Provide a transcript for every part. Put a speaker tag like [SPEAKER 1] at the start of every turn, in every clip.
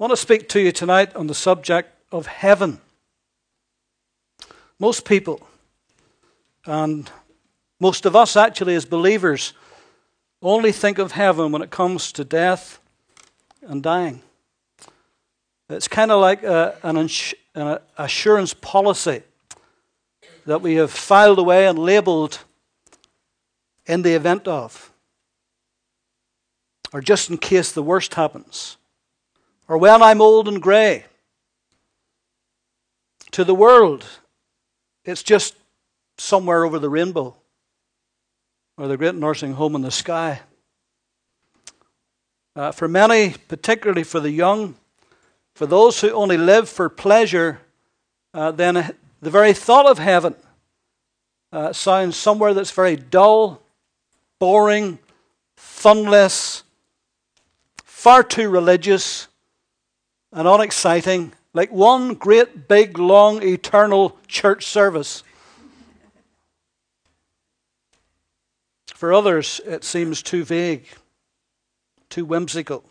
[SPEAKER 1] want to speak to you tonight on the subject of heaven. Most people, and most of us actually as believers, only think of heaven when it comes to death and dying. It's kind of like a, an, ins- an assurance policy that we have filed away and labeled in the event of, or just in case the worst happens, or when I'm old and grey. To the world, it's just somewhere over the rainbow or the great nursing home in the sky. Uh, for many, particularly for the young, for those who only live for pleasure, uh, then the very thought of heaven uh, sounds somewhere that's very dull, boring, funless, far too religious, and unexciting, like one great, big, long, eternal church service. For others, it seems too vague, too whimsical,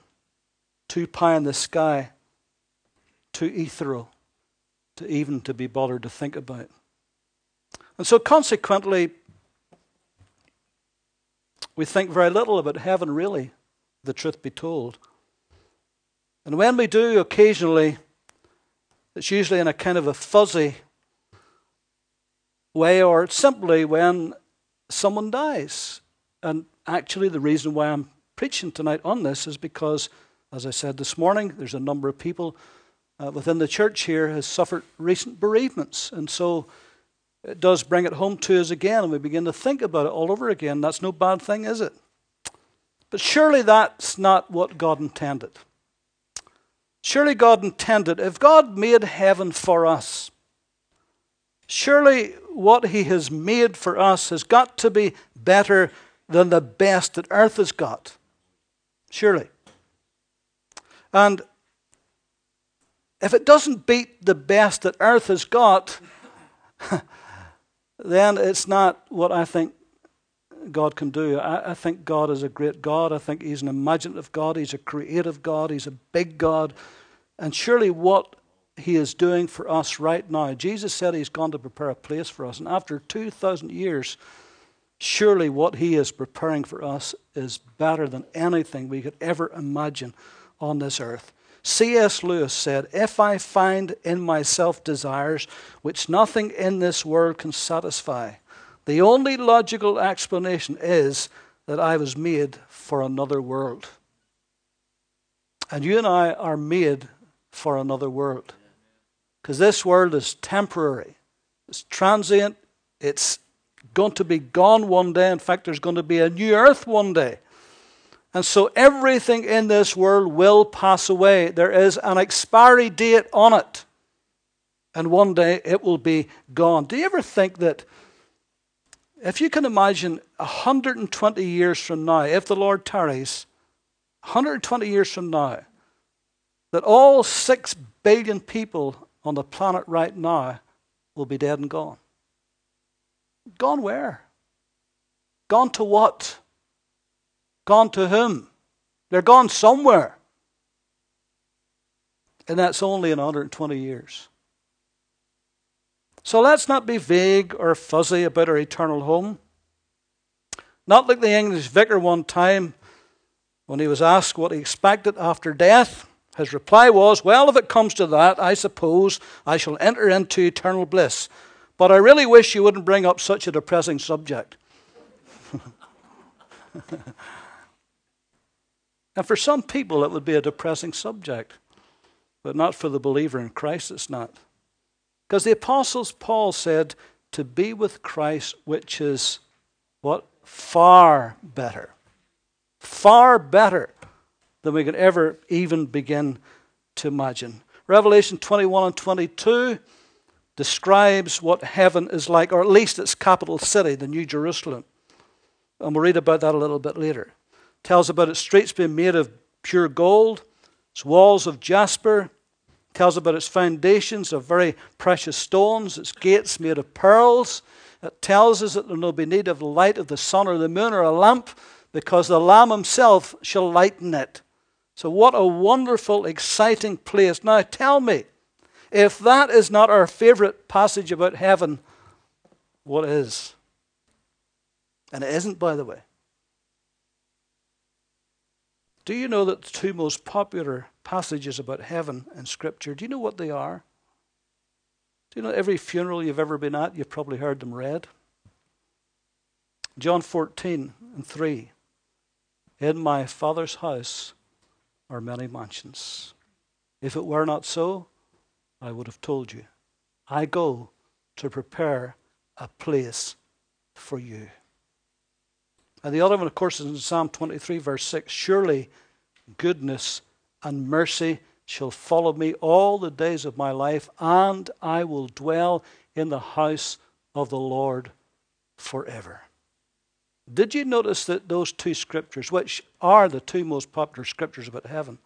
[SPEAKER 1] too pie in the sky, too ethereal to even to be bothered to think about. And so consequently, we think very little about heaven, really, the truth be told. And when we do occasionally, it's usually in a kind of a fuzzy way, or simply when someone dies. And actually, the reason why I'm preaching tonight on this is because, as I said this morning, there's a number of people uh, within the church here has suffered recent bereavements. And so it does bring it home to us again, and we begin to think about it all over again. That's no bad thing, is it? But surely that's not what God intended. Surely God intended, if God made heaven for us, surely what He has made for us has got to be better than the best that earth has got. Surely. And if it doesn't beat the best that earth has got, then it's not what I think God can do. I, I, think God is a great God. I think He's an imaginative God. He's a creative God. He's a big God. And surely what He is doing for us right now, Jesus said He's gone to prepare a place for us. And after 2,000 years, surely what He is preparing for us is better than anything we could ever imagine on this earth. C.S. Lewis said, If I find in myself desires which nothing in this world can satisfy, the only logical explanation is that I was made for another world. And you and I are made for another world. Because this world is temporary, it's transient, it's going to be gone one day. In fact, there's going to be a new earth one day. And so everything in this world will pass away. There is an expiry date on it. And one day it will be gone. Do you ever think that if you can imagine 120 years from now, if the Lord tarries, 120 years from now, that all 6 billion people on the planet right now will be dead and gone? Gone where? Gone to what? Gone to whom? They're gone somewhere. And that's only in 120 years. So let's not be vague or fuzzy about our eternal home. Not like the English vicar one time when he was asked what he expected after death. His reply was, Well, if it comes to that, I suppose I shall enter into eternal bliss. But I really wish you wouldn't bring up such a depressing subject. And for some people, it would be a depressing subject, but not for the believer in Christ, it's not. Because the Apostles Paul said, to be with Christ, which is what? Far better. Far better than we could ever even begin to imagine. Revelation 21 and 22 describes what heaven is like, or at least its capital city, the New Jerusalem. And we'll read about that a little bit later tells about its streets being made of pure gold, its walls of jasper, tells about its foundations of very precious stones, its gates made of pearls. It tells us that there will be need of the light of the sun or the moon or a lamp, because the Lamb himself shall lighten it. So, what a wonderful, exciting place. Now, tell me, if that is not our favorite passage about heaven, what is? And it isn't, by the way. Do you know that the two most popular passages about heaven in Scripture, do you know what they are? Do you know every funeral you've ever been at, you've probably heard them read? John 14 and 3. In my Father's house are many mansions. If it were not so, I would have told you. I go to prepare a place for you. And the other one, of course, is in Psalm 23, verse 6 Surely goodness and mercy shall follow me all the days of my life, and I will dwell in the house of the Lord forever. Did you notice that those two scriptures, which are the two most popular scriptures about heaven,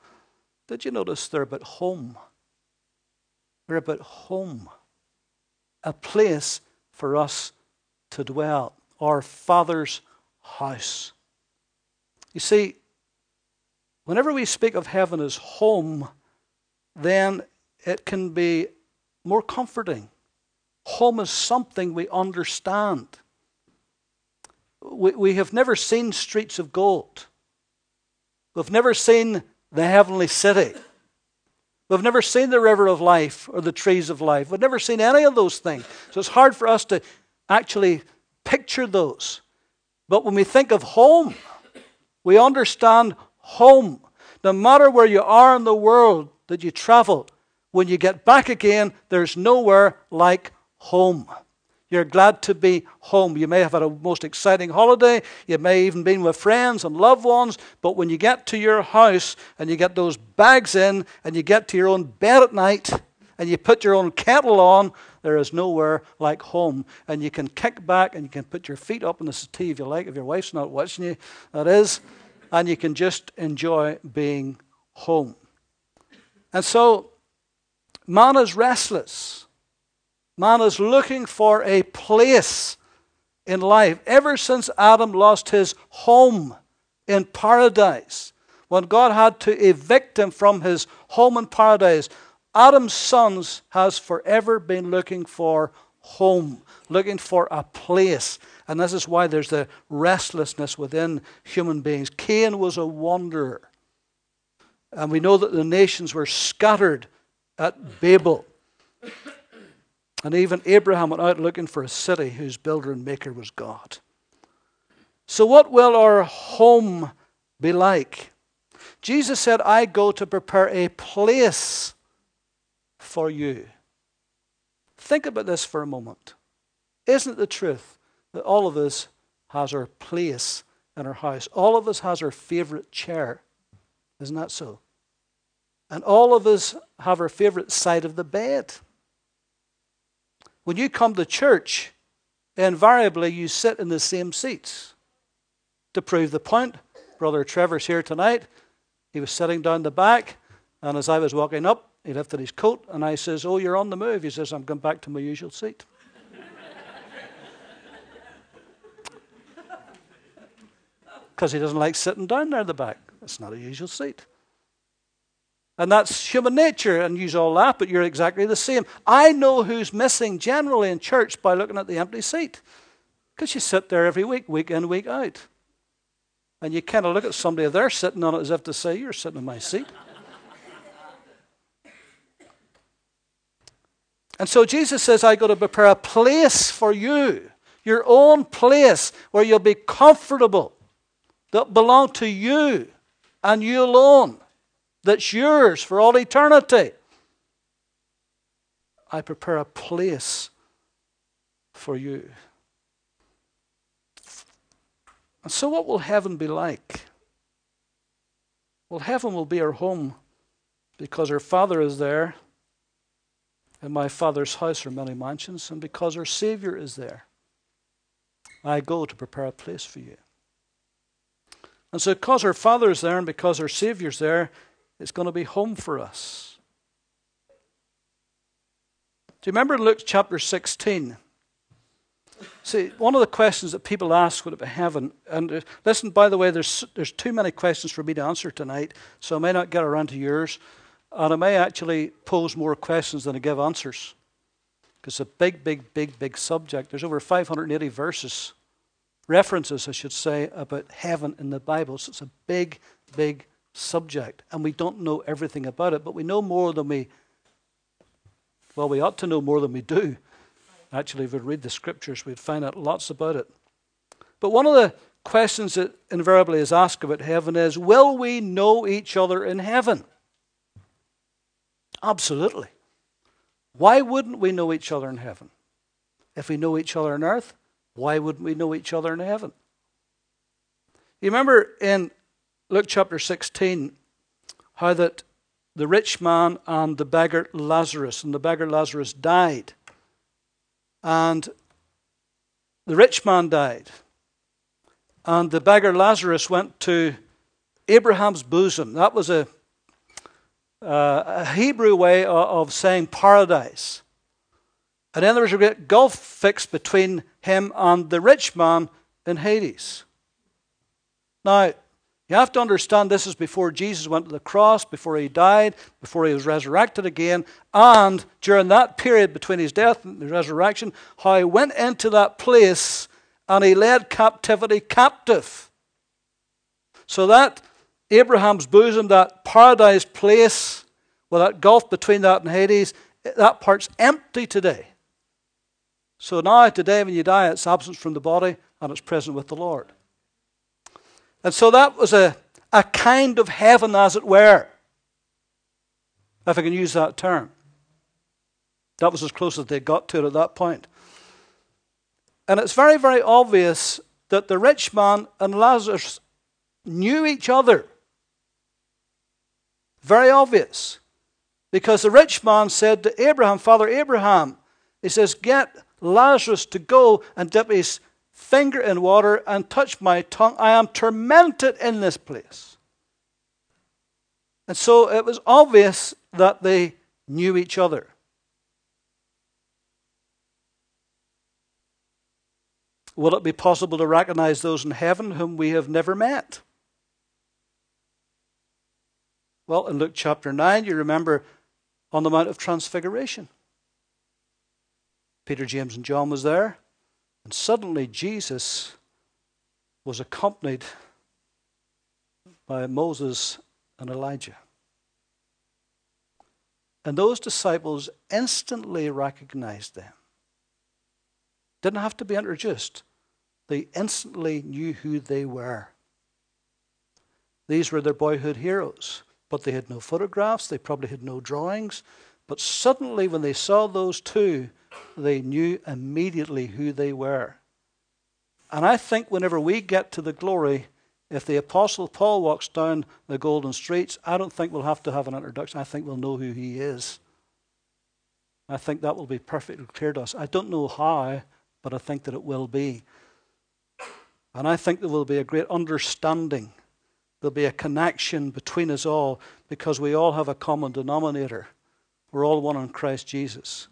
[SPEAKER 1] did you notice they're about home? They're about home, a place for us to dwell, our Father's house. You see, whenever we speak of heaven as home, then it can be more comforting. Home is something we understand. We, we have never seen streets of gold. We've never seen the heavenly city. We've never seen the river of life or the trees of life. We've never seen any of those things. So it's hard for us to actually picture those. But when we think of home, we understand home. No matter where you are in the world that you travel, when you get back again, there's nowhere like home. You're glad to be home. You may have had a most exciting holiday. You may even been with friends and loved ones. But when you get to your house and you get those bags in and you get to your own bed at night and you put your own kettle on, there is nowhere like home. And you can kick back and you can put your feet up on the settee if you like, if your wife's not watching you, that is. And you can just enjoy being home. And so, man is restless. Man is looking for a place in life. Ever since Adam lost his home in paradise, when God had to evict him from his home in paradise, Adam's sons has forever been looking for home, looking for a place. And this is why there's the restlessness within human beings. Cain was a wanderer. And we know that the nations were scattered at Babel. And even Abraham went out looking for a city whose builder and maker was God. So, what will our home be like? Jesus said, I go to prepare a place for you. Think about this for a moment. Isn't it the truth that all of us has our place in our house? All of us has our favorite chair. Isn't that so? And all of us have our favorite side of the bed. When you come to church, invariably you sit in the same seats. To prove the point, Brother Trevor's here tonight. He was sitting down the back, and as I was walking up, he lifted his coat, and I says, "Oh, you're on the move." He says, "I'm going back to my usual seat." Because he doesn't like sitting down there at the back. It's not a usual seat. And that's human nature, and you all laugh, but you're exactly the same. I know who's missing generally in church by looking at the empty seat. Because you sit there every week, week in, week out. And you kind of look at somebody, they're sitting on it as if to say, You're sitting in my seat. And so Jesus says, I got to prepare a place for you, your own place where you'll be comfortable, that belong to you and you alone that's yours for all eternity. I prepare a place for you. And so, what will heaven be like? Well, heaven will be our home because our Father is there. In my Father's house are many mansions, and because our Savior is there, I go to prepare a place for you. And so, because our Father is there and because our Savior's there, it's going to be home for us. Do you remember Luke chapter 16? See, one of the questions that people ask would about heaven, and uh, listen, by the way, there's, there's too many questions for me to answer tonight, so I may not get around to yours, and I may actually pose more questions than I give answers. Because it's a big, big, big, big subject. There's over 580 verses, references, I should say, about heaven in the Bible. So it's a big, big subject, and we don't know everything about it, but we know more than we, well, we ought to know more than we do. Actually, if we read the scriptures, we'd find out lots about it. But one of the questions that invariably is asked about heaven is Will we know each other in heaven? Absolutely. Why wouldn't we know each other in heaven? If we know each other on earth, why wouldn't we know each other in heaven? You remember in Luke chapter 16 how that the rich man and the beggar Lazarus, and the beggar Lazarus died. And the rich man died. And the beggar Lazarus went to Abraham's bosom. That was a, uh, a Hebrew way of, of saying paradise. And then there was a great gulf fixed between him and the rich man in Hades. Now, you have to understand this is before Jesus went to the cross, before he died, before he was resurrected again, and during that period between his death and the resurrection, how he went into that place and he led captivity captive. So that Abraham's bosom, that paradise place, with that gulf between that and Hades, that part's empty today. So now, today, when you die, it's absent from the body and it's present with the Lord. And so that was a, a kind of heaven, as it were, if I can use that term. That was as close as they got to it at that point. And it's very, very obvious that the rich man and Lazarus knew each other. Very obvious. Because the rich man said to Abraham, Father Abraham, he says, Get Lazarus to go and dip his finger in water and touch my tongue. I am tormented in this place. And so it was obvious that they knew each other. Will it be possible to recognize those in heaven whom we have never met? Well, in Luke chapter 9, you remember on the Mount of Transfiguration. Peter, James, and John was there. And suddenly Jesus was accompanied by Moses and Elijah. And those disciples instantly recognized them. Didn't have to be introduced, they instantly knew who they were. These were their boyhood heroes, but they had no photographs, they probably had no drawings. But suddenly, when they saw those two, they knew immediately who they were. And I think whenever we get to the glory, if the Apostle Paul walks down the golden streets, I don't think we'll have to have an introduction. I think we'll know who he is. I think that will be perfectly clear to us. I don't know how, but I think that it will be. And I think there will be a great understanding. There'll be a connection between us all because we all have a common denominator. We're all one in Christ Jesus.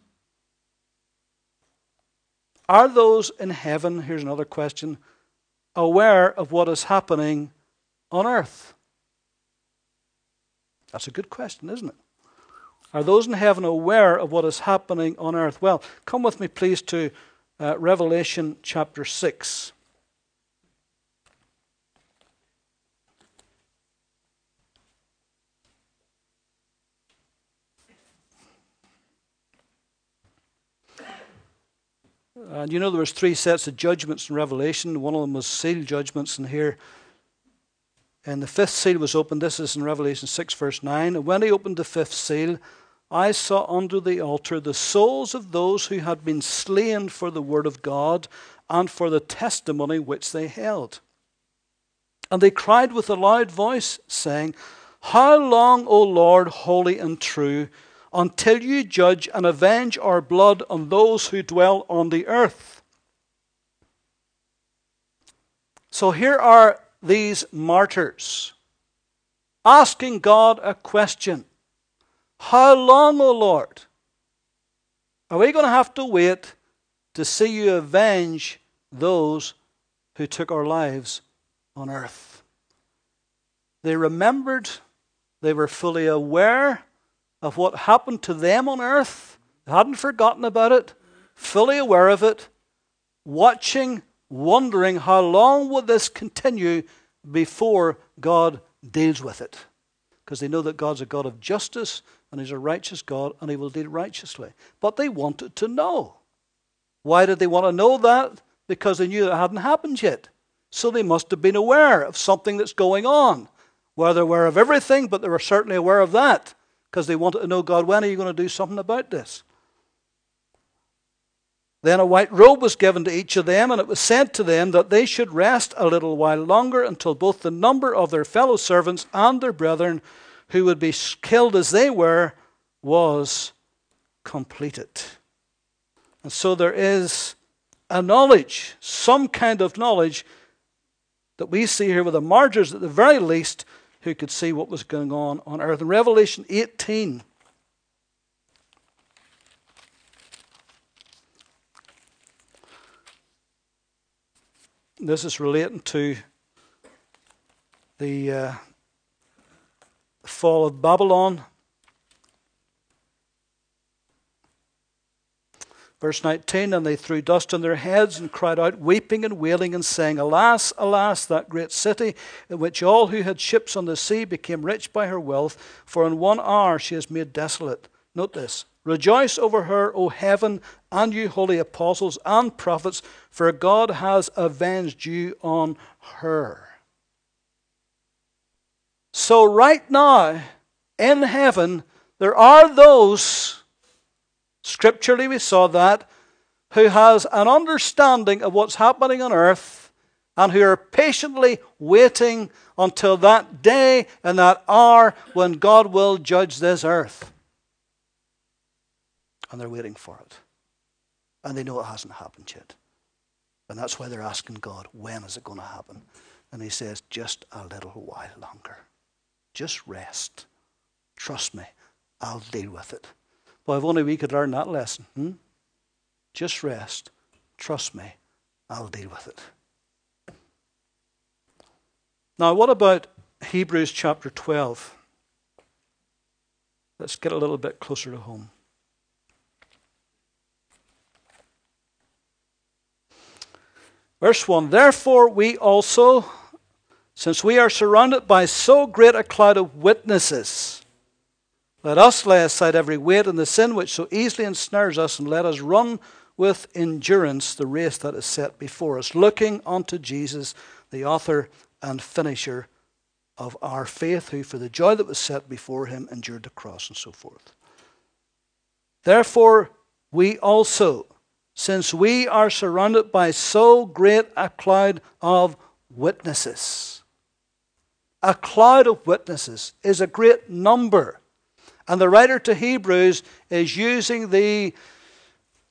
[SPEAKER 1] Are those in heaven, here's another question, aware of what is happening on earth? That's a good question, isn't it? Are those in heaven aware of what is happening on earth? Well, come with me, please, to uh, Revelation chapter 6. And you know there was three sets of judgments in Revelation. One of them was seal judgments, and here, and the fifth seal was opened. This is in Revelation six, verse nine. And when he opened the fifth seal, I saw under the altar the souls of those who had been slain for the word of God and for the testimony which they held. And they cried with a loud voice, saying, How long, O Lord, holy and true? Until you judge and avenge our blood on those who dwell on the earth. So here are these martyrs asking God a question How long, O Lord? Are we going to have to wait to see you avenge those who took our lives on earth. They remembered, they were fully aware of what happened to them on earth, they hadn't forgotten about it, fully aware of it, watching, wondering how long will this continue before God deals with it. Because they know that God's a God of justice and He's a righteous God and He will deal righteously. But they wanted to know. Why did they want to know that? Because they knew it hadn't happened yet. So they must have been aware of something that's going on. Were they're aware of everything, but they were certainly aware of that because they wanted to know God, when are you going to do something about this? Then a white robe was given to each of them, and it was said to them that they should rest a little while longer until both the number of their fellow servants and their brethren, who would be killed as they were, was completed. And so there is a knowledge, some kind of knowledge, that we see here with the martyrs at the very least, who could see what was going on on earth. In Revelation 18, This is relating to the uh, fall of Babylon. Verse 19 And they threw dust on their heads and cried out, weeping and wailing, and saying, Alas, alas, that great city, in which all who had ships on the sea became rich by her wealth, for in one hour she is made desolate. Note this Rejoice over her, O heaven, and you holy apostles and prophets, for God has avenged you on her. So, right now, in heaven, there are those, scripturally we saw that, who has an understanding of what's happening on earth and who are patiently waiting until that day and that hour when God will judge this earth and they're waiting for it. And they know it hasn't happened yet. And that's why they're asking God, when is it going to happen? And He says, just a little while longer. Just rest. Trust me, I'll deal with it. Well, if only we could learn that lesson. Hmm? Just rest. Trust me, I'll deal with it. Now, what about Hebrews chapter 12? Let's get a little bit closer to home. Verse 1 Therefore, we also, since we are surrounded by so great a cloud of witnesses, let us lay aside every weight and the sin which so easily ensnares us, and let us run with endurance the race that is set before us, looking unto Jesus, the author and finisher of our faith, who for the joy that was set before him endured the cross, and so forth. Therefore, we also, since we are surrounded by so great a cloud of witnesses. A cloud of witnesses is a great number. And the writer to Hebrews is using the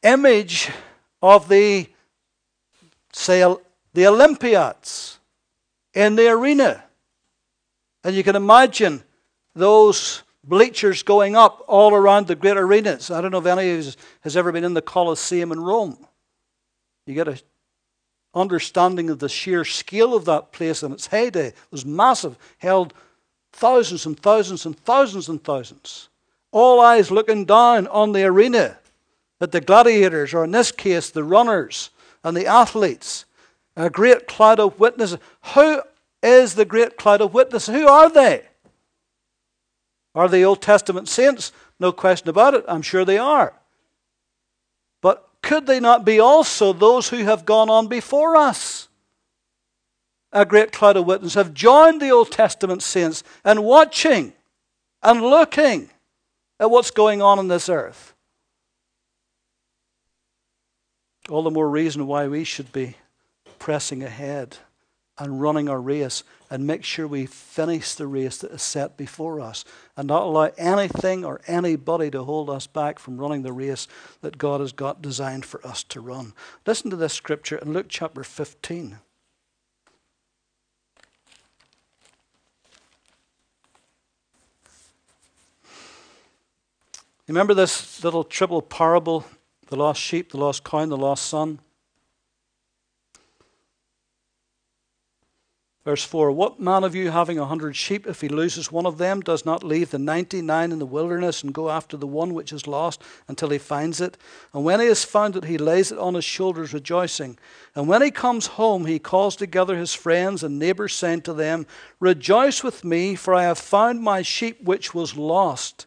[SPEAKER 1] image of the, say, the Olympiads in the arena. And you can imagine those bleachers going up all around the great arenas. I don't know if any of you has ever been in the Colosseum in Rome. You get a understanding of the sheer scale of that place in its heyday. It was massive, held thousands and thousands and thousands and thousands. All eyes looking down on the arena at the gladiators, or in this case, the runners and the athletes. A great cloud of witnesses. Who is the great cloud of witnesses? Who are they? Are they Old Testament saints? No question about it. I'm sure they are. But could they not be also those who have gone on before us? A great cloud of witnesses have joined the Old Testament saints and watching and looking at what's going on in this earth. All the more reason why we should be pressing ahead and running our race and make sure we finish the race that is set before us and not allow anything or anybody to hold us back from running the race that God has got designed for us to run. Listen to this scripture in Luke chapter 15. Remember this little triple parable the lost sheep, the lost coin, the lost son. Verse 4 What man of you having a hundred sheep, if he loses one of them, does not leave the ninety nine in the wilderness and go after the one which is lost until he finds it? And when he has found it, he lays it on his shoulders, rejoicing. And when he comes home, he calls together his friends and neighbors, saying to them, Rejoice with me, for I have found my sheep which was lost.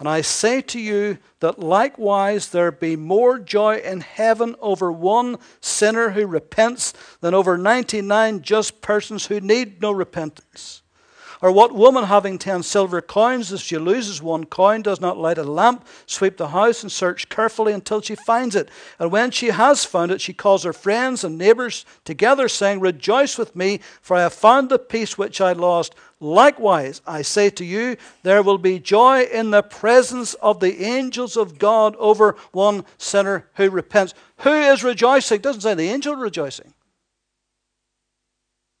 [SPEAKER 1] And I say to you that likewise there be more joy in heaven over one sinner who repents than over 99 just persons who need no repentance. Or what woman having ten silver coins, if she loses one coin, does not light a lamp, sweep the house, and search carefully until she finds it? And when she has found it, she calls her friends and neighbors together, saying, Rejoice with me, for I have found the piece which I lost. Likewise, I say to you, there will be joy in the presence of the angels of God over one sinner who repents. Who is rejoicing? It doesn't say the angel rejoicing.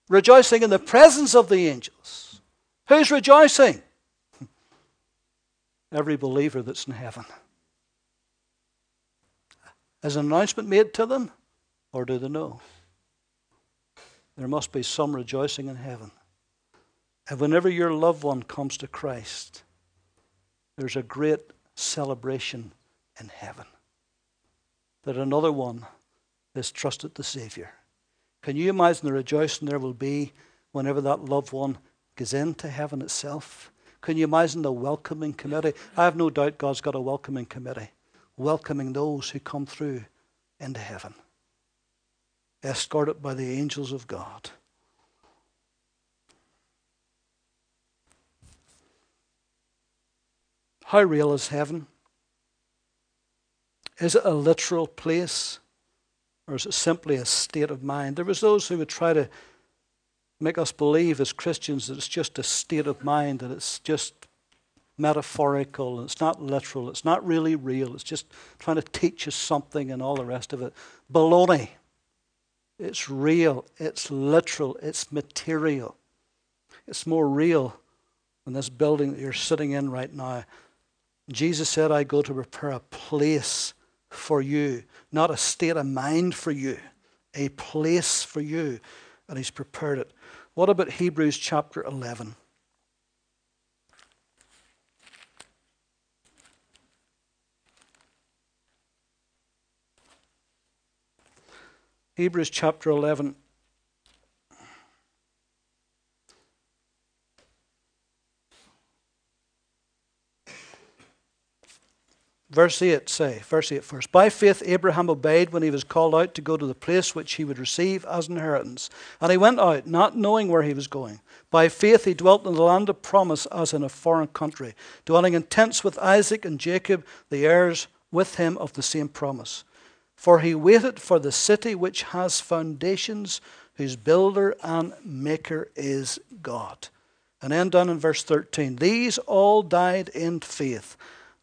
[SPEAKER 1] Rejoicing in the presence of the angels. Who's rejoicing? Every believer that's in heaven. Is an announcement made to them, or do they know? There must be some rejoicing in heaven. And whenever your loved one comes to Christ, there's a great celebration in heaven that another one has trusted the Savior. Can you imagine the rejoicing there will be whenever that loved one goes into heaven itself. Can you imagine the welcoming committee? I have no doubt God's got a welcoming committee, welcoming those who come through into heaven, escorted by the angels of God. How real is heaven? Is it a literal place? Or is it simply a state of mind? There was those who would try to make us believe as Christians that it's just a state of mind, that it's just metaphorical, and it's not literal, it's not really real, it's just trying to teach us something and all the rest of it. Baloney. It's real, it's literal, it's material. It's more real than this building that you're sitting in right now. Jesus said, I go to prepare a place for you, not a state of mind for you, a place for you. And He's prepared it. What about Hebrews chapter 11? Hebrews chapter 11. Verse 8 say, verse 8 first. By faith Abraham obeyed when he was called out to go to the place which he would receive as inheritance. And he went out, not knowing where he was going. By faith he dwelt in the land of promise as in a foreign country, dwelling in tents with Isaac and Jacob, the heirs with him of the same promise. For he waited for the city which has foundations, whose builder and maker is God. And then down in verse 13, these all died in faith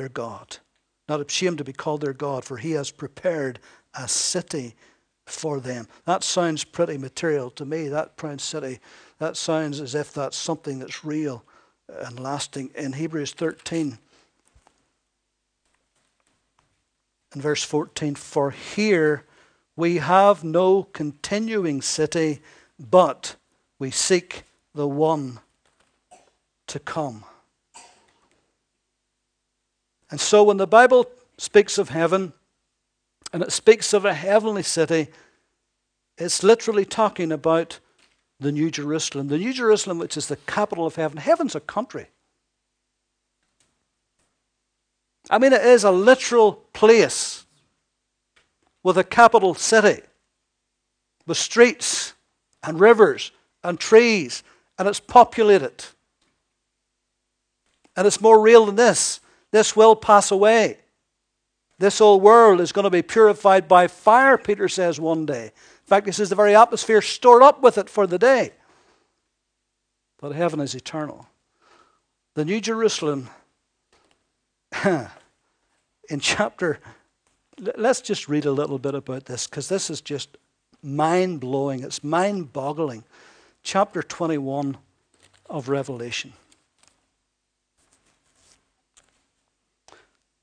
[SPEAKER 1] their God. Not ashamed to be called their God, for he has prepared a city for them. That sounds pretty material to me, that proud city. That sounds as if that's something that's real and lasting. In Hebrews 13, in verse 14, for here we have no continuing city, but we seek the one to come. And so when the Bible speaks of heaven and it speaks of a heavenly city, it's literally talking about the New Jerusalem. The New Jerusalem, which is the capital of heaven. Heaven's a country. I mean, it is a literal place with a capital city, with streets and rivers and trees, and it's populated. And it's more real than this. This will pass away. This old world is going to be purified by fire, Peter says one day. In fact, he says the very atmosphere stored up with it for the day. But heaven is eternal. The New Jerusalem, in chapter, let's just read a little bit about this because this is just mind blowing. It's mind boggling. Chapter 21 of Revelation.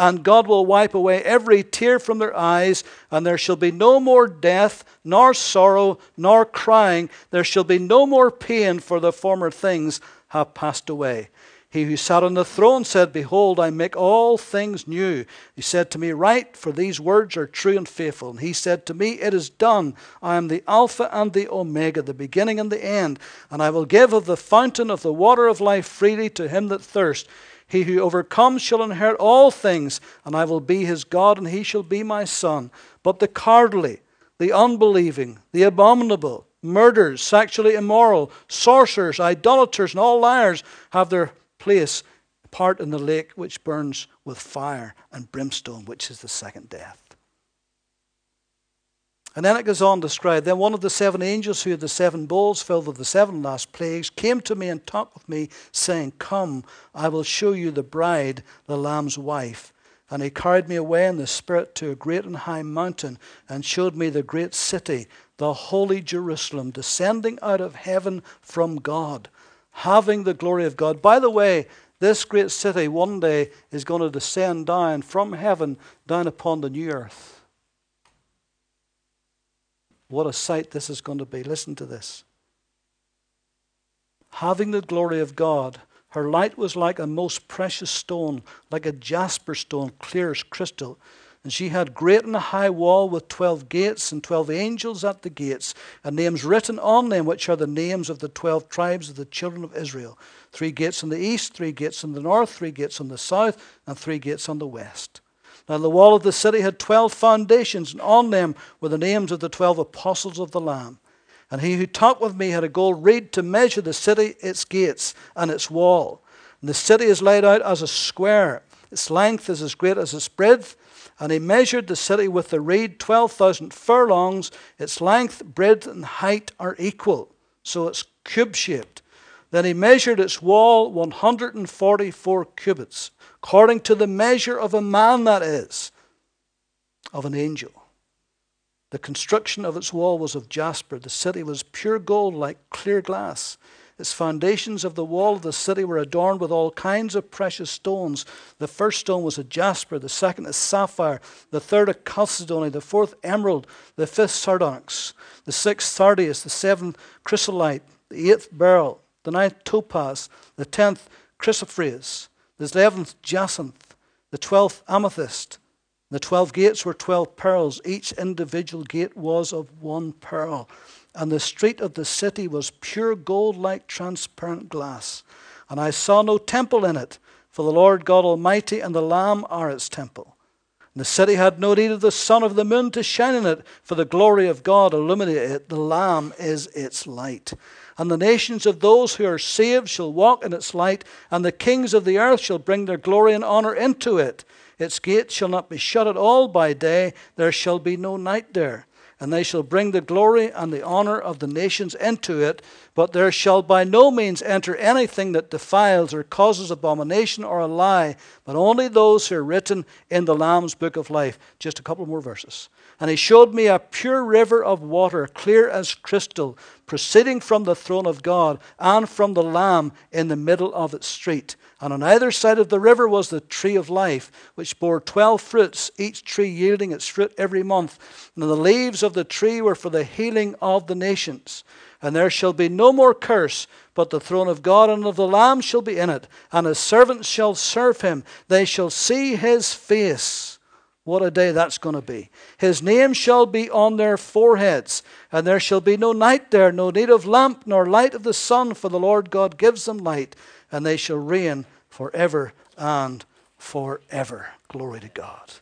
[SPEAKER 1] and God will wipe away every tear from their eyes, and there shall be no more death, nor sorrow, nor crying. There shall be no more pain, for the former things have passed away. He who sat on the throne said, Behold, I make all things new. He said to me, Write, for these words are true and faithful. And he said to me, It is done. I am the Alpha and the Omega, the beginning and the end. And I will give of the fountain of the water of life freely to him that thirsts. He who overcomes shall inherit all things, and I will be his God, and he shall be my son. But the cowardly, the unbelieving, the abominable, murderers, sexually immoral, sorcerers, idolaters, and all liars have their place part in the lake which burns with fire and brimstone, which is the second death. And then it goes on to describe then one of the seven angels who had the seven bowls filled with the seven last plagues came to me and talked with me, saying, Come, I will show you the bride, the Lamb's wife. And he carried me away in the Spirit to a great and high mountain and showed me the great city, the holy Jerusalem, descending out of heaven from God, having the glory of God. By the way, this great city one day is going to descend down from heaven down upon the new earth. What a sight this is going to be. Listen to this. Having the glory of God, her light was like a most precious stone, like a jasper stone, clear as crystal. And she had great and a high wall with twelve gates, and twelve angels at the gates, and names written on them, which are the names of the twelve tribes of the children of Israel. Three gates on the east, three gates on the north, three gates on the south, and three gates on the west. Now the wall of the city had twelve foundations, and on them were the names of the twelve apostles of the Lamb. And he who talked with me had a gold reed to measure the city, its gates, and its wall. And the city is laid out as a square. Its length is as great as its breadth. And he measured the city with the reed, 12,000 furlongs. Its length, breadth, and height are equal. So it's cube shaped. Then he measured its wall 144 cubits according to the measure of a man that is, of an angel. The construction of its wall was of jasper. The city was pure gold like clear glass. Its foundations of the wall of the city were adorned with all kinds of precious stones. The first stone was a jasper, the second a sapphire, the third a chalcedony, the fourth emerald, the fifth sardonyx, the sixth sardius, the seventh chrysolite, the eighth beryl, the ninth topaz, the tenth chrysoprase, the eleventh jacinth, the twelfth amethyst. The twelve gates were twelve pearls. Each individual gate was of one pearl. And the street of the city was pure gold like transparent glass. And I saw no temple in it, for the Lord God Almighty and the Lamb are its temple. And the city had no need of the sun of the moon to shine in it, for the glory of God illuminated it. The Lamb is its light. And the nations of those who are saved shall walk in its light, and the kings of the earth shall bring their glory and honor into it. Its gates shall not be shut at all by day, there shall be no night there. And they shall bring the glory and the honor of the nations into it, but there shall by no means enter anything that defiles or causes abomination or a lie, but only those who are written in the Lamb's book of life. Just a couple more verses. And he showed me a pure river of water, clear as crystal, proceeding from the throne of God and from the Lamb in the middle of its street. And on either side of the river was the tree of life, which bore twelve fruits, each tree yielding its fruit every month. And the leaves of the tree were for the healing of the nations. And there shall be no more curse, but the throne of God and of the Lamb shall be in it, and his servants shall serve him. They shall see his face What a day that's going to be. His name shall be on their foreheads, and there shall be no night there, no need of lamp, nor light of the sun, for the Lord God gives them light, and they shall reign forever and forever. Glory to God.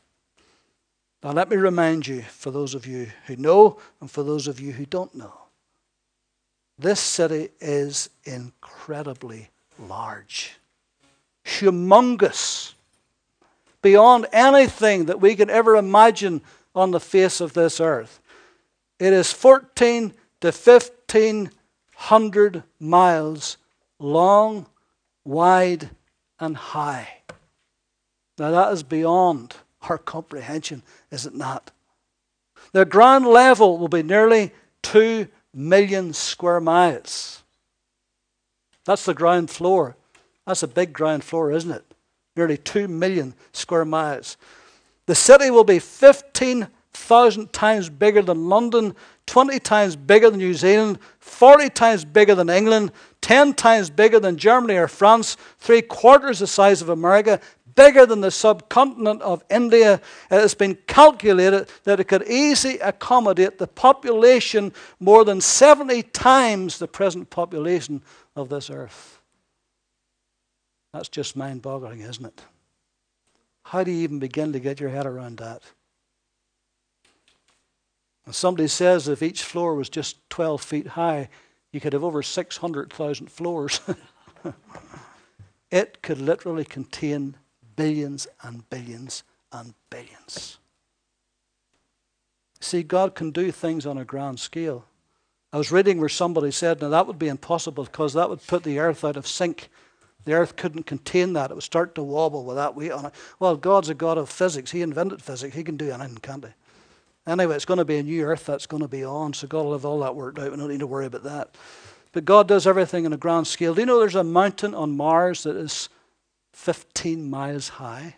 [SPEAKER 1] Now, let me remind you, for those of you who know and for those of you who don't know, this city is incredibly large, humongous, beyond anything that we can ever imagine on the face of this earth. It is 14 to 1500 miles long, wide, and high. Now, that is beyond our comprehension, is it not? The ground level will be nearly 2 million square miles. That's the ground floor. That's a big ground floor, isn't it? Nearly 2 million square miles. The city will be 15,000 times bigger than London, 20 times bigger than New Zealand, 40 times bigger than England, 10 times bigger than Germany or France, three quarters the size of America, bigger than the subcontinent of India. It has been calculated that it could easily accommodate the population more than 70 times the present population of this earth. That's just mind boggling, isn't it? How do you even begin to get your head around that? And somebody says if each floor was just 12 feet high, you could have over 600,000 floors. it could literally contain billions and billions and billions. See, God can do things on a grand scale. I was reading where somebody said, now that would be impossible because that would put the earth out of sync. The earth couldn't contain that. It would start to wobble with that weight on it. Well, God's a God of physics. He invented physics. He can do anything, can't he? Anyway, it's going to be a new earth that's going to be on, so God will have all that worked out. We don't need to worry about that. But God does everything on a grand scale. Do you know there's a mountain on Mars that is 15 miles high,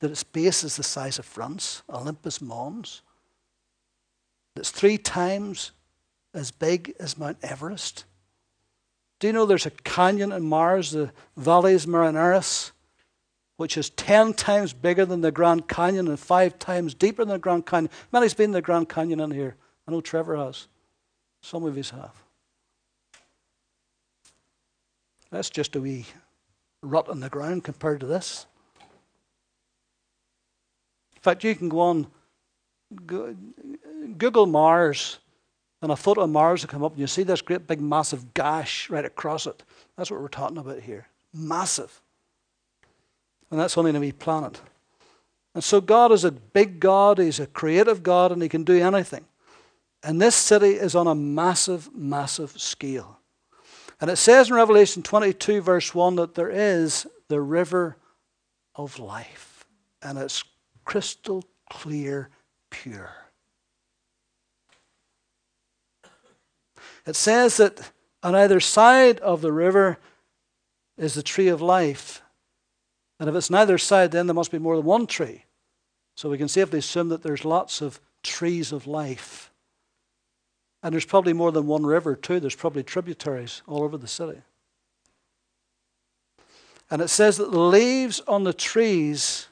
[SPEAKER 1] that its base is the size of France, Olympus Mons, that's three times as big as Mount Everest. Do you know there's a canyon in Mars, the Valles Marineris, which is 10 times bigger than the Grand Canyon and five times deeper than the Grand Canyon? Many's been in the Grand Canyon in here. I know Trevor has. Some of us have. That's just a wee rut in the ground compared to this. In fact, you can go on Google Mars, and a photo of Mars will come up, and you see this great big massive gash right across it. That's what we're talking about here. Massive. And that's only a wee planet. And so God is a big God, He's a creative God, and He can do anything. And this city is on a massive, massive scale. And it says in Revelation 22, verse 1, that there is the river of life. And it's crystal clear, pure. It says that on either side of the river is the tree of life. And if it's neither side, then there must be more than one tree. So we can safely assume that there's lots of trees of life. And there's probably more than one river, too. There's probably tributaries all over the city. And it says that the leaves on the trees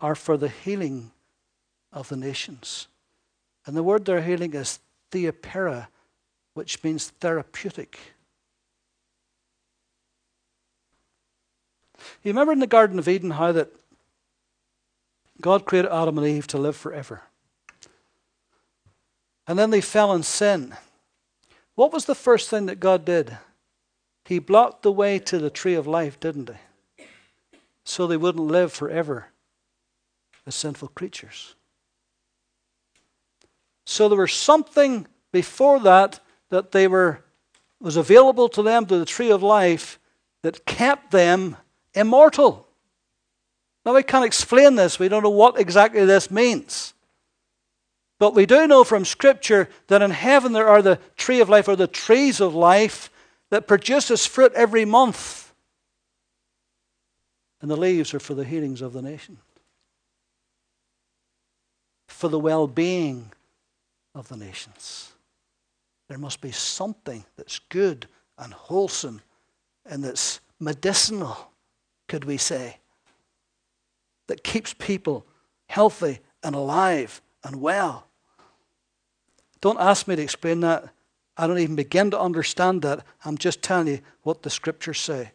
[SPEAKER 1] are for the healing of the nations. And the word they're healing is therapeia, which means therapeutic. You remember in the Garden of Eden how that God created Adam and Eve to live forever? And then they fell in sin. What was the first thing that God did? He blocked the way to the tree of life, didn't he? So they wouldn't live forever as sinful creatures. So there was something before that that they were was available to them to the tree of life that kept them immortal. Now we can't explain this. We don't know what exactly this means. But we do know from Scripture that in heaven there are the tree of life or the trees of life that produces fruit every month. And the leaves are for the healings of the nation, for the well being of the nations. There must be something that's good and wholesome and that's medicinal, could we say, that keeps people healthy and alive and well. Don't ask me to explain that. I don't even begin to understand that. I'm just telling you what the scriptures say.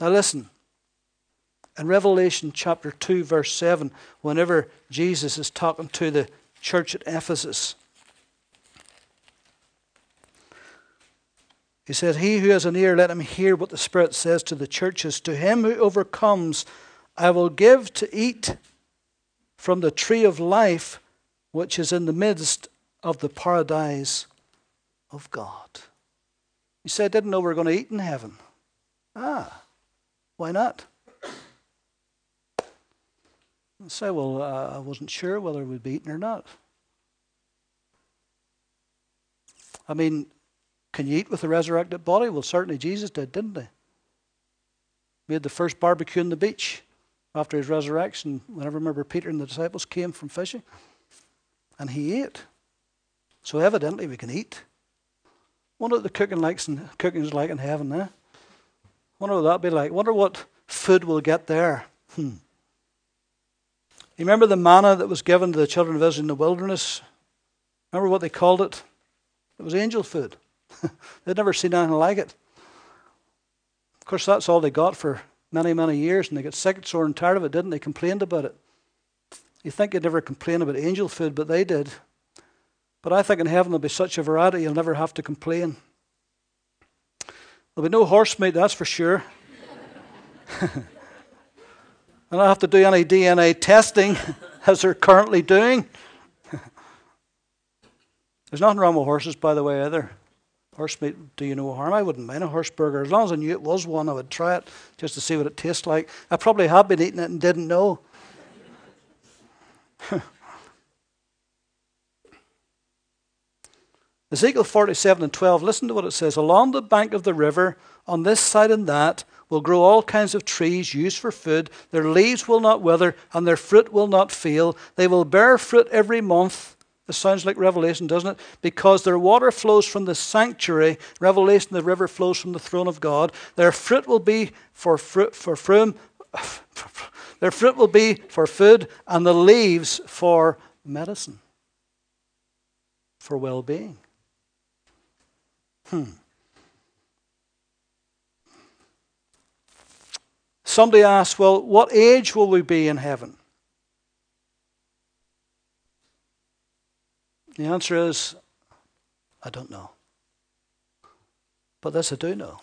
[SPEAKER 1] Now, listen. In Revelation chapter 2, verse 7, whenever Jesus is talking to the church at Ephesus, he says, He who has an ear, let him hear what the Spirit says to the churches. To him who overcomes, I will give to eat from the tree of life which is in the midst of the paradise of God. You say, I didn't know we were going to eat in heaven. Ah, why not? I say, well, uh, I wasn't sure whether we'd be eaten or not. I mean, can you eat with a resurrected body? Well, certainly Jesus did, didn't he? Made the first barbecue on the beach after his resurrection. Whenever I remember Peter and the disciples came from fishing, and he ate. So evidently we can eat. Wonder what the cooking likes and cooking's like in heaven, eh? Wonder what that'd be like. Wonder what food we'll get there. Hmm. You remember the manna that was given to the children of Israel in the wilderness? Remember what they called it? It was angel food. They'd never seen anything like it. Of course, that's all they got for many, many years, and they got sick, sore, and tired of it, didn't they? Complained about it. You think they'd never complain about angel food, but they did. But I think in heaven there'll be such a variety you'll never have to complain. There'll be no horse meat, that's for sure. I don't have to do any DNA testing as they're currently doing. There's nothing wrong with horses, by the way, either. Horse meat do you no harm. I wouldn't mind a horse burger. As long as I knew it was one, I would try it just to see what it tastes like. I probably have been eating it and didn't know. Ezekiel 47 and 12, listen to what it says. Along the bank of the river, on this side and that, will grow all kinds of trees used for food. Their leaves will not wither, and their fruit will not fail. They will bear fruit every month. This sounds like Revelation, doesn't it? Because their water flows from the sanctuary. Revelation, the river flows from the throne of God. Their fruit will be for fruit, for fruit. Their fruit will be for food, and the leaves for medicine, for well being. Hmm. Somebody asked, well, what age will we be in heaven? The answer is, I don't know. But this I do know.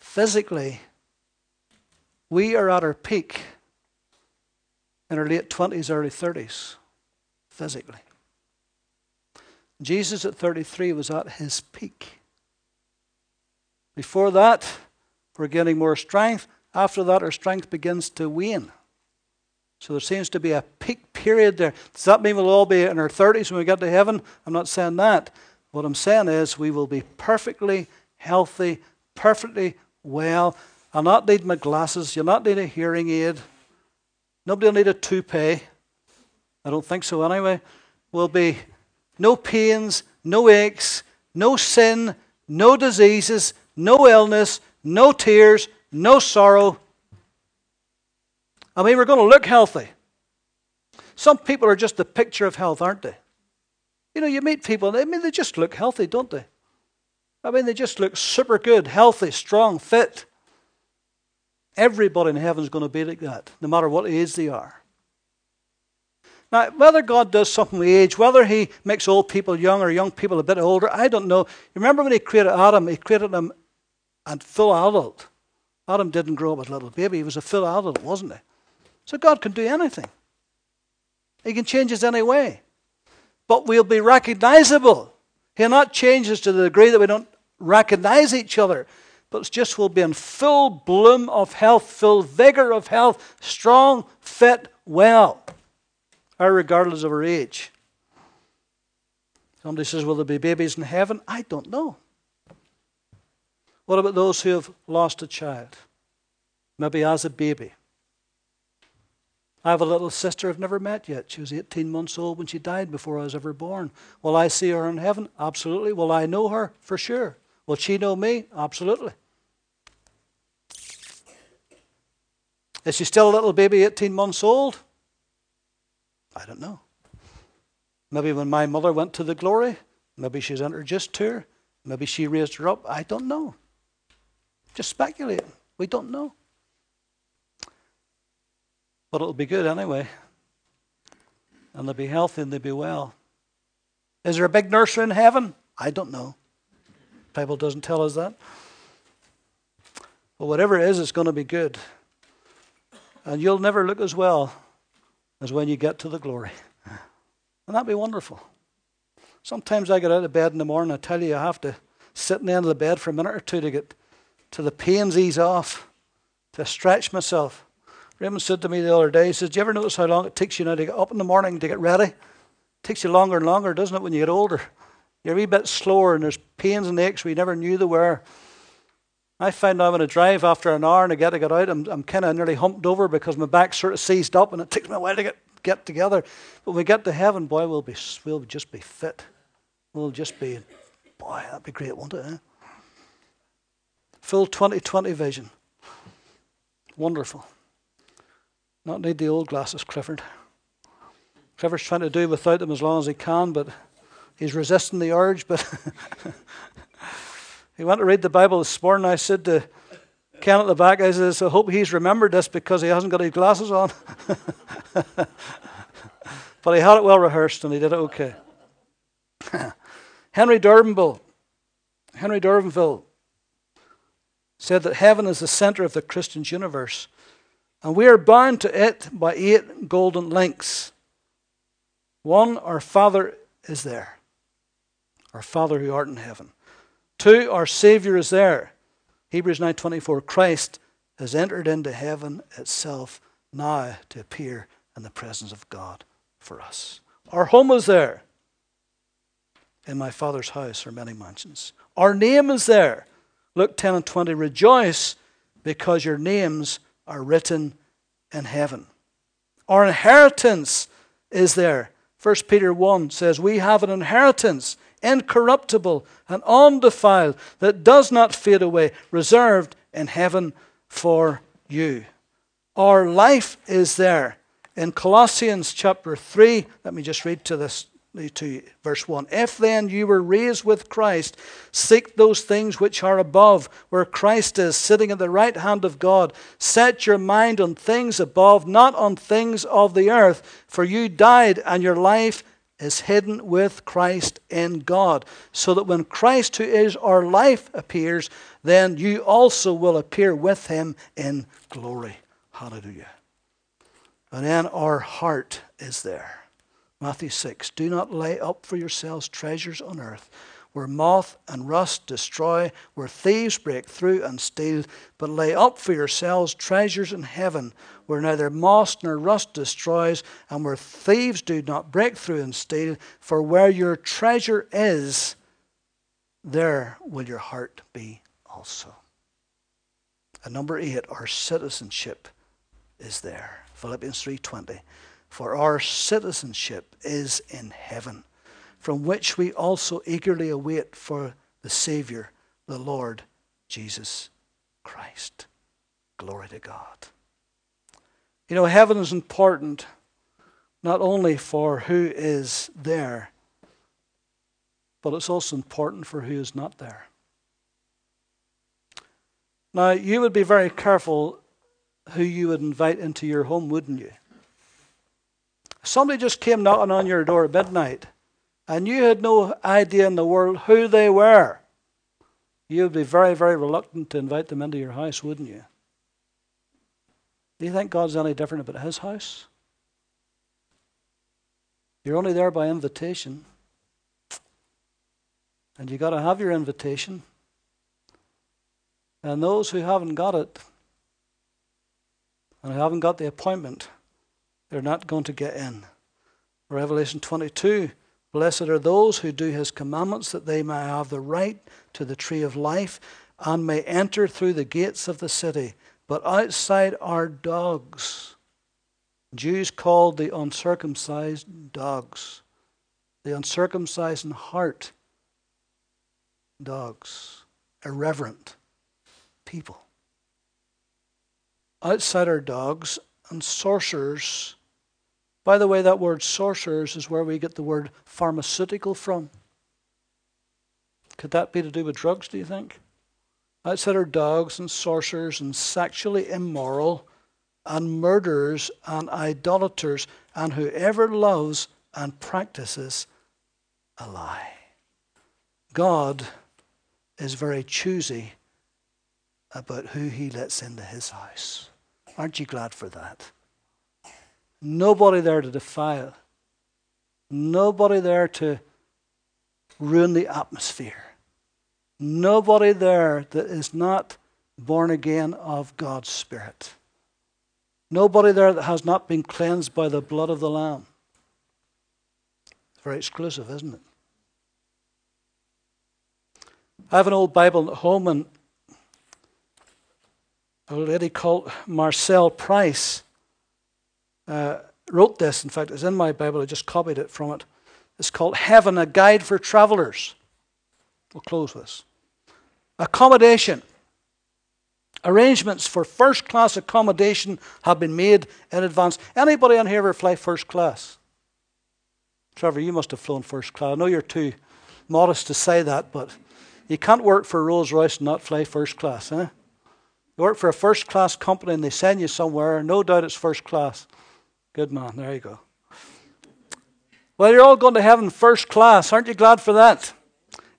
[SPEAKER 1] Physically, we are at our peak in our late 20s, early 30s, physically. Jesus at 33 was at his peak. Before that, we're getting more strength. After that, our strength begins to wane. So there seems to be a peak period there. Does that mean we'll all be in our 30s when we get to heaven? I'm not saying that. What I'm saying is we will be perfectly healthy, perfectly well. I'll not need my glasses. You'll not need a hearing aid. Nobody will need a toupee. I don't think so anyway. We'll be no pains, no aches, no sin, no diseases, no illness, no tears, no sorrow. I mean, we're going to look healthy. Some people are just the picture of health, aren't they? You know, you meet people, I mean, they just look healthy, don't they? I mean, they just look super good, healthy, strong, fit. Everybody in heaven is going to be like that, no matter what age they are. Now, whether God does something with age, whether He makes old people young or young people a bit older, I don't know. You remember when He created Adam, He created him a full adult. Adam didn't grow up as a little baby, he was a full adult, wasn't he? So God can do anything. He can change us any way. But we'll be recognizable. He'll not change us to the degree that we don't recognize each other. But it's just we'll be in full bloom of health, full vigor of health, strong, fit, well regardless of our age. Somebody says, Will there be babies in heaven? I don't know. What about those who have lost a child? Maybe as a baby. I have a little sister I've never met yet. She was 18 months old when she died before I was ever born. Will I see her in heaven? Absolutely. Will I know her? For sure. Will she know me? Absolutely. Is she still a little baby, 18 months old? I don't know. Maybe when my mother went to the glory, maybe she's introduced to her, maybe she raised her up. I don't know. Just speculating. We don't know. But it'll be good anyway. And they'll be healthy and they'll be well. Is there a big nursery in heaven? I don't know. The Bible doesn't tell us that. But whatever it is, it's going to be good. And you'll never look as well as when you get to the glory. And that'd be wonderful. Sometimes I get out of bed in the morning, I tell you, I have to sit in the end of the bed for a minute or two to get to the pains ease off, to stretch myself. Raymond said to me the other day, he says, Do you ever notice how long it takes you now to get up in the morning to get ready? It takes you longer and longer, doesn't it, when you get older? You're a wee bit slower and there's pains and aches we never knew there were. I find now when I drive after an hour and I get to get out, I'm, I'm kind of nearly humped over because my back's sort of seized up and it takes me a while to get, get together. But when we get to heaven, boy, we'll, be, we'll just be fit. We'll just be, boy, that'd be great, wouldn't it? Eh? Full 2020 vision. Wonderful. Not need the old glasses, Clifford. Clifford's trying to do without them as long as he can, but he's resisting the urge. But he went to read the Bible this morning. I said to Ken at the back, I said, I hope he's remembered this because he hasn't got his glasses on. but he had it well rehearsed and he did it okay. Henry Durbanville, Henry Durbanville said that heaven is the center of the Christian's universe. And we are bound to it by eight golden links. One, our Father is there. Our Father who art in heaven. Two, our Savior is there. Hebrews 9:24 Christ has entered into heaven itself now to appear in the presence of God for us. Our home is there. In my Father's house are many mansions. Our name is there. Luke 10 and 20 Rejoice because your names are written in heaven. Our inheritance is there. 1 Peter 1 says, We have an inheritance, incorruptible and undefiled, that does not fade away, reserved in heaven for you. Our life is there. In Colossians chapter 3, let me just read to this to verse 1. If then you were raised with Christ, seek those things which are above, where Christ is, sitting at the right hand of God. Set your mind on things above, not on things of the earth, for you died, and your life is hidden with Christ in God. So that when Christ, who is our life, appears, then you also will appear with him in glory. Hallelujah. And then our heart is there. Matthew 6 Do not lay up for yourselves treasures on earth, where moth and rust destroy, where thieves break through and steal, but lay up for yourselves treasures in heaven, where neither moth nor rust destroys, and where thieves do not break through and steal. For where your treasure is, there will your heart be also. And number eight, our citizenship is there. Philippians 3:20 for our citizenship is in heaven, from which we also eagerly await for the Savior, the Lord Jesus Christ. Glory to God. You know, heaven is important not only for who is there, but it's also important for who is not there. Now, you would be very careful who you would invite into your home, wouldn't you? Somebody just came knocking on your door at midnight and you had no idea in the world who they were, you would be very, very reluctant to invite them into your house, wouldn't you? Do you think God's any different about his house? You're only there by invitation. And you've got to have your invitation. And those who haven't got it and who haven't got the appointment, they're not going to get in. Revelation 22 Blessed are those who do his commandments, that they may have the right to the tree of life and may enter through the gates of the city. But outside are dogs. Jews called the uncircumcised dogs, the uncircumcised in heart dogs, irreverent people. outsider dogs, and sorcerers. By the way, that word sorcerers is where we get the word pharmaceutical from. Could that be to do with drugs, do you think? Outsider dogs and sorcerers and sexually immoral and murderers and idolaters and whoever loves and practices a lie. God is very choosy about who he lets into his house. Aren't you glad for that? Nobody there to defile. Nobody there to ruin the atmosphere. Nobody there that is not born again of God's Spirit. Nobody there that has not been cleansed by the blood of the Lamb. It's very exclusive, isn't it? I have an old Bible at home, and a lady called Marcelle Price uh, wrote this. In fact, it's in my Bible. I just copied it from it. It's called Heaven, a Guide for Travelers. We'll close with this. Accommodation. Arrangements for first class accommodation have been made in advance. Anybody on here ever fly first class? Trevor, you must have flown first class. I know you're too modest to say that, but you can't work for Rolls Royce and not fly first class, eh? You work for a first class company and they send you somewhere, no doubt it's first class. Good man, there you go. Well, you're all going to heaven first class. Aren't you glad for that?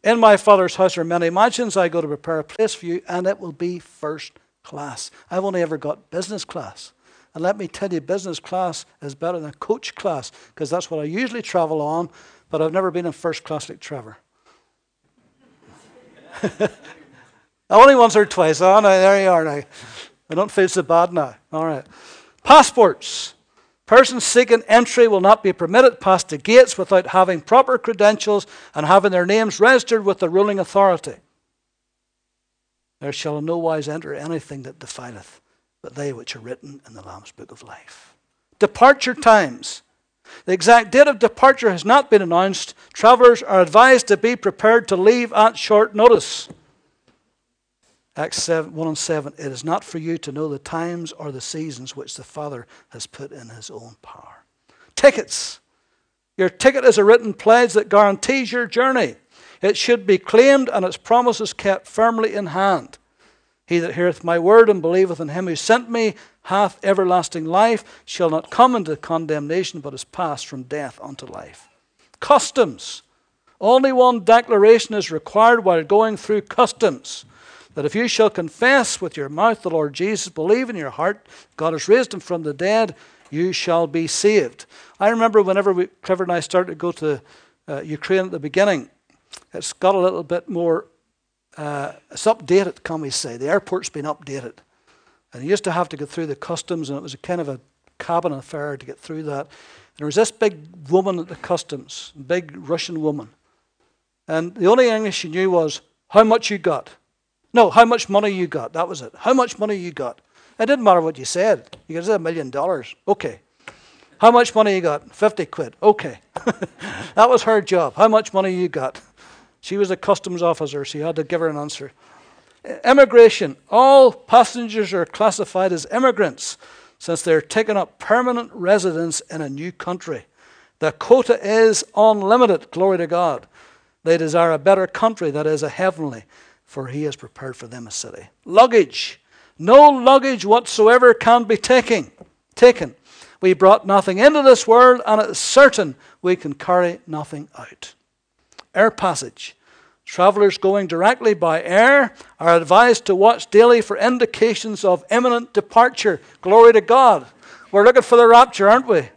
[SPEAKER 1] In my Father's house are many mansions. I go to prepare a place for you, and it will be first class. I've only ever got business class. And let me tell you, business class is better than coach class because that's what I usually travel on, but I've never been in first class like Trevor. Only once or twice. Oh, no, there you are now. I don't feel so bad now. All right. Passports. Persons seeking entry will not be permitted past the gates without having proper credentials and having their names registered with the ruling authority. There shall in no wise enter anything that defileth, but they which are written in the Lamb's book of life. Departure times. The exact date of departure has not been announced. Travellers are advised to be prepared to leave at short notice. Acts 7, 1 and 7 It is not for you to know the times or the seasons which the Father has put in his own power. Tickets. Your ticket is a written pledge that guarantees your journey. It should be claimed and its promises kept firmly in hand. He that heareth my word and believeth in him who sent me hath everlasting life, shall not come into condemnation, but is passed from death unto life. Customs. Only one declaration is required while going through customs that if you shall confess with your mouth the Lord Jesus, believe in your heart God has raised him from the dead, you shall be saved. I remember whenever we, Clifford and I started to go to uh, Ukraine at the beginning, it's got a little bit more, uh, it's updated, can we say. The airport's been updated. And you used to have to go through the customs, and it was a kind of a cabin affair to get through that. And there was this big woman at the customs, big Russian woman. And the only English she knew was, How much you got? No, how much money you got. That was it. How much money you got. It didn't matter what you said. You said a million dollars. Okay. How much money you got? 50 quid. Okay. that was her job. How much money you got? She was a customs officer, She had to give her an answer. Immigration. All passengers are classified as immigrants since they're taking up permanent residence in a new country. The quota is unlimited. Glory to God. They desire a better country that is a heavenly for he has prepared for them a city. Luggage. No luggage whatsoever can be taken. Taken. We brought nothing into this world, and it is certain we can carry nothing out. Air passage. Travelers going directly by air are advised to watch daily for indications of imminent departure. Glory to God. We're looking for the rapture, aren't we?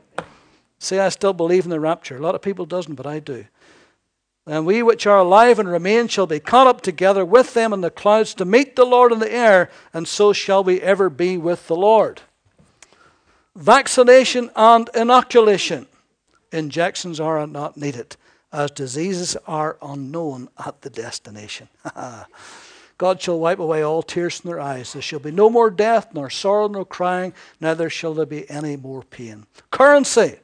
[SPEAKER 1] See, I still believe in the rapture. A lot of people doesn't, but I do. And we which are alive and remain shall be caught up together with them in the clouds to meet the Lord in the air, and so shall we ever be with the Lord. Vaccination and inoculation. Injections are not needed, as diseases are unknown at the destination. God shall wipe away all tears from their eyes. There shall be no more death, nor sorrow, nor crying, neither shall there be any more pain. Currency.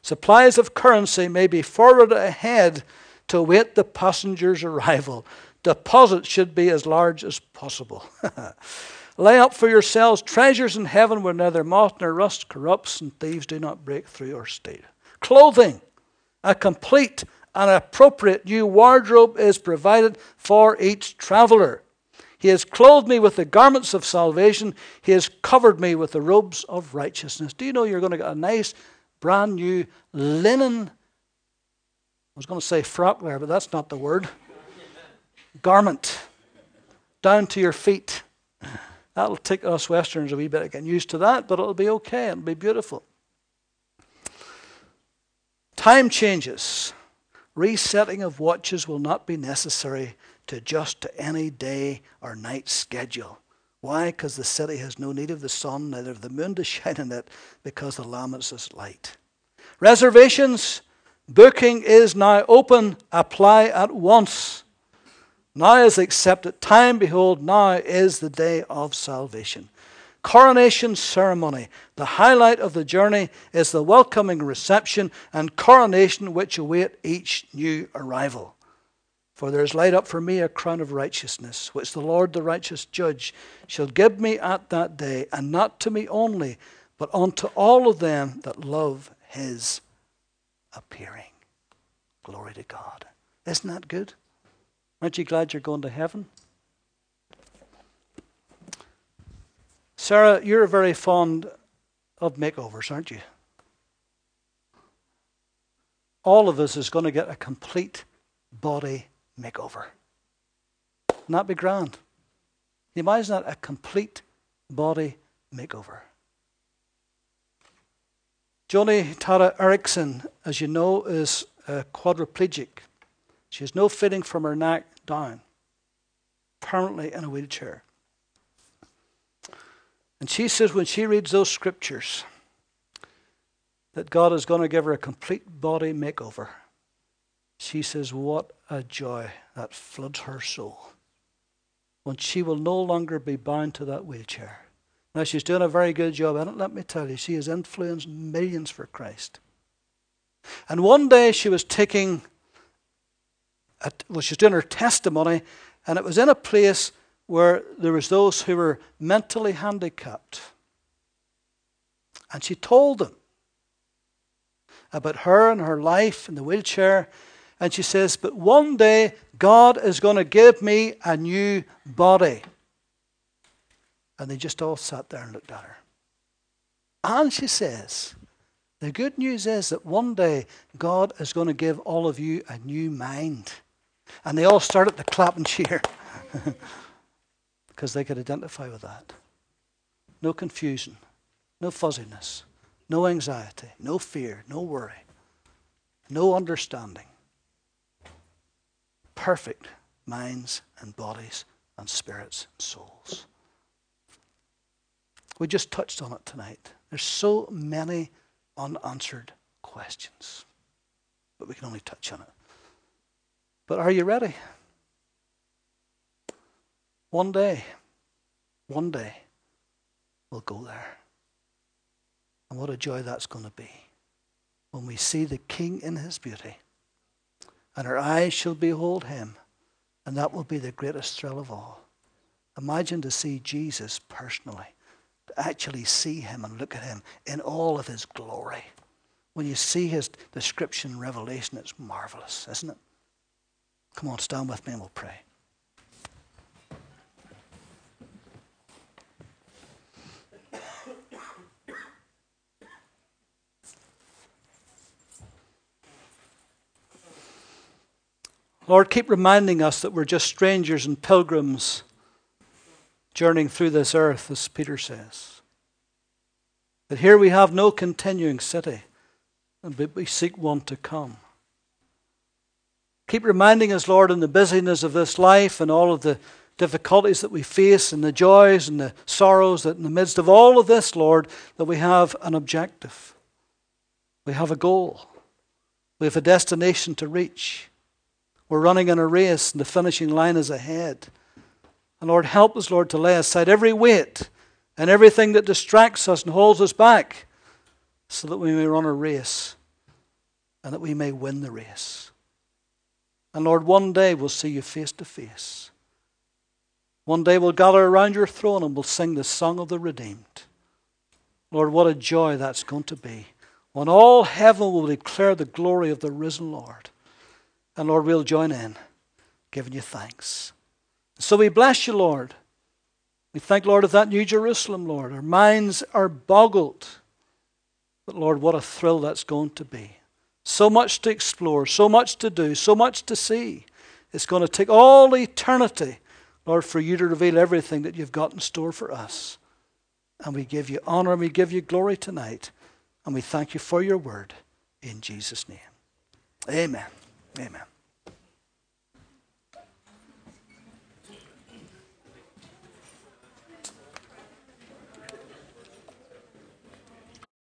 [SPEAKER 1] Supplies of currency may be forwarded ahead to await the passenger's arrival. Deposits should be as large as possible. Lay up for yourselves treasures in heaven where neither moth nor rust corrupts and thieves do not break through or steal. Clothing, a complete and appropriate new wardrobe is provided for each traveler. He has clothed me with the garments of salvation. He has covered me with the robes of righteousness. Do you know you're going to get a nice, brand new linen? I was going to say frock there, but that's not the word. Garment down to your feet. That'll take us Westerners a wee bit of getting used to that, but it'll be okay. It'll be beautiful. Time changes. Resetting of watches will not be necessary to adjust to any day or night schedule. Why? Because the city has no need of the sun, neither of the moon to shine in it, because the Lamb is its light. Reservations, booking is now open. Apply at once. Now is the accepted time. Behold, now is the day of salvation. Coronation ceremony. The highlight of the journey is the welcoming reception and coronation which await each new arrival. For there is laid up for me a crown of righteousness, which the Lord, the righteous judge, shall give me at that day, and not to me only, but unto all of them that love his appearing. Glory to God. Isn't that good? Aren't you glad you're going to heaven? Sarah, you're very fond of makeovers, aren't you? All of us is going to get a complete body makeover. Not be grand. You imagine that a complete body makeover. Joni Tada Eareckson, as you know, is a quadriplegic. She has no fitting from her neck down, permanently in a wheelchair. And she says when she reads those scriptures that God is going to give her a complete body makeover, she says, What a joy that floods her soul when she will no longer be bound to that wheelchair. Now, she's doing a very good job, and let me tell you, she has influenced millions for Christ. And one day she was taking, a, well, she was doing her testimony, and it was in a place where there was those who were mentally handicapped. And she told them about her and her life in the wheelchair. And she says, But one day God is going to give me a new body. And they just all sat there and looked at her. And she says, The good news is that one day God is going to give all of you a new mind. And they all started to clap and cheer because they could identify with that. No confusion, no fuzziness, no anxiety, no fear, no worry, no understanding perfect minds and bodies and spirits and souls. We just touched on it tonight. There's so many unanswered questions, but we can only touch on it. But are you ready? One day, one day, we'll go there. And what a joy that's going to be when we see the King in his beauty and our eyes shall behold him. And that will be the greatest thrill of all. Imagine to see Jesus personally, to actually see him and look at him in all of his glory. When you see his description Revelation, it's marvelous, isn't it? Come on, stand with me and we'll pray. Lord, keep reminding us that we're just strangers and pilgrims journeying through this earth, as Peter says. That here we have no continuing city, but we seek one to come. Keep reminding us, Lord, in the busyness of this life and all of the difficulties that we face and the joys and the sorrows that in the midst of all of this, Lord, that we have an objective. We have a goal. We have a destination to reach. We're running in a race, and the finishing line is ahead. And Lord, help us, Lord, to lay aside every weight and everything that distracts us and holds us back so that we may run a race and that we may win the race. And Lord, one day we'll see you face to face. One day we'll gather around your throne and we'll sing the song of the redeemed. Lord, what a joy that's going to be. When all heaven will declare the glory of the risen Lord. And Lord, we'll join in, giving you thanks. So we bless you, Lord. We thank, Lord, of that New Jerusalem, Lord. Our minds are boggled. But Lord, what a thrill that's going to be. So much to explore, so much to do, so much to see. It's going to take all eternity, Lord, for you to reveal everything that you've got in store for us. And we give you honor and we give you glory tonight. And we thank you for your word in Jesus' name. Amen. Amen.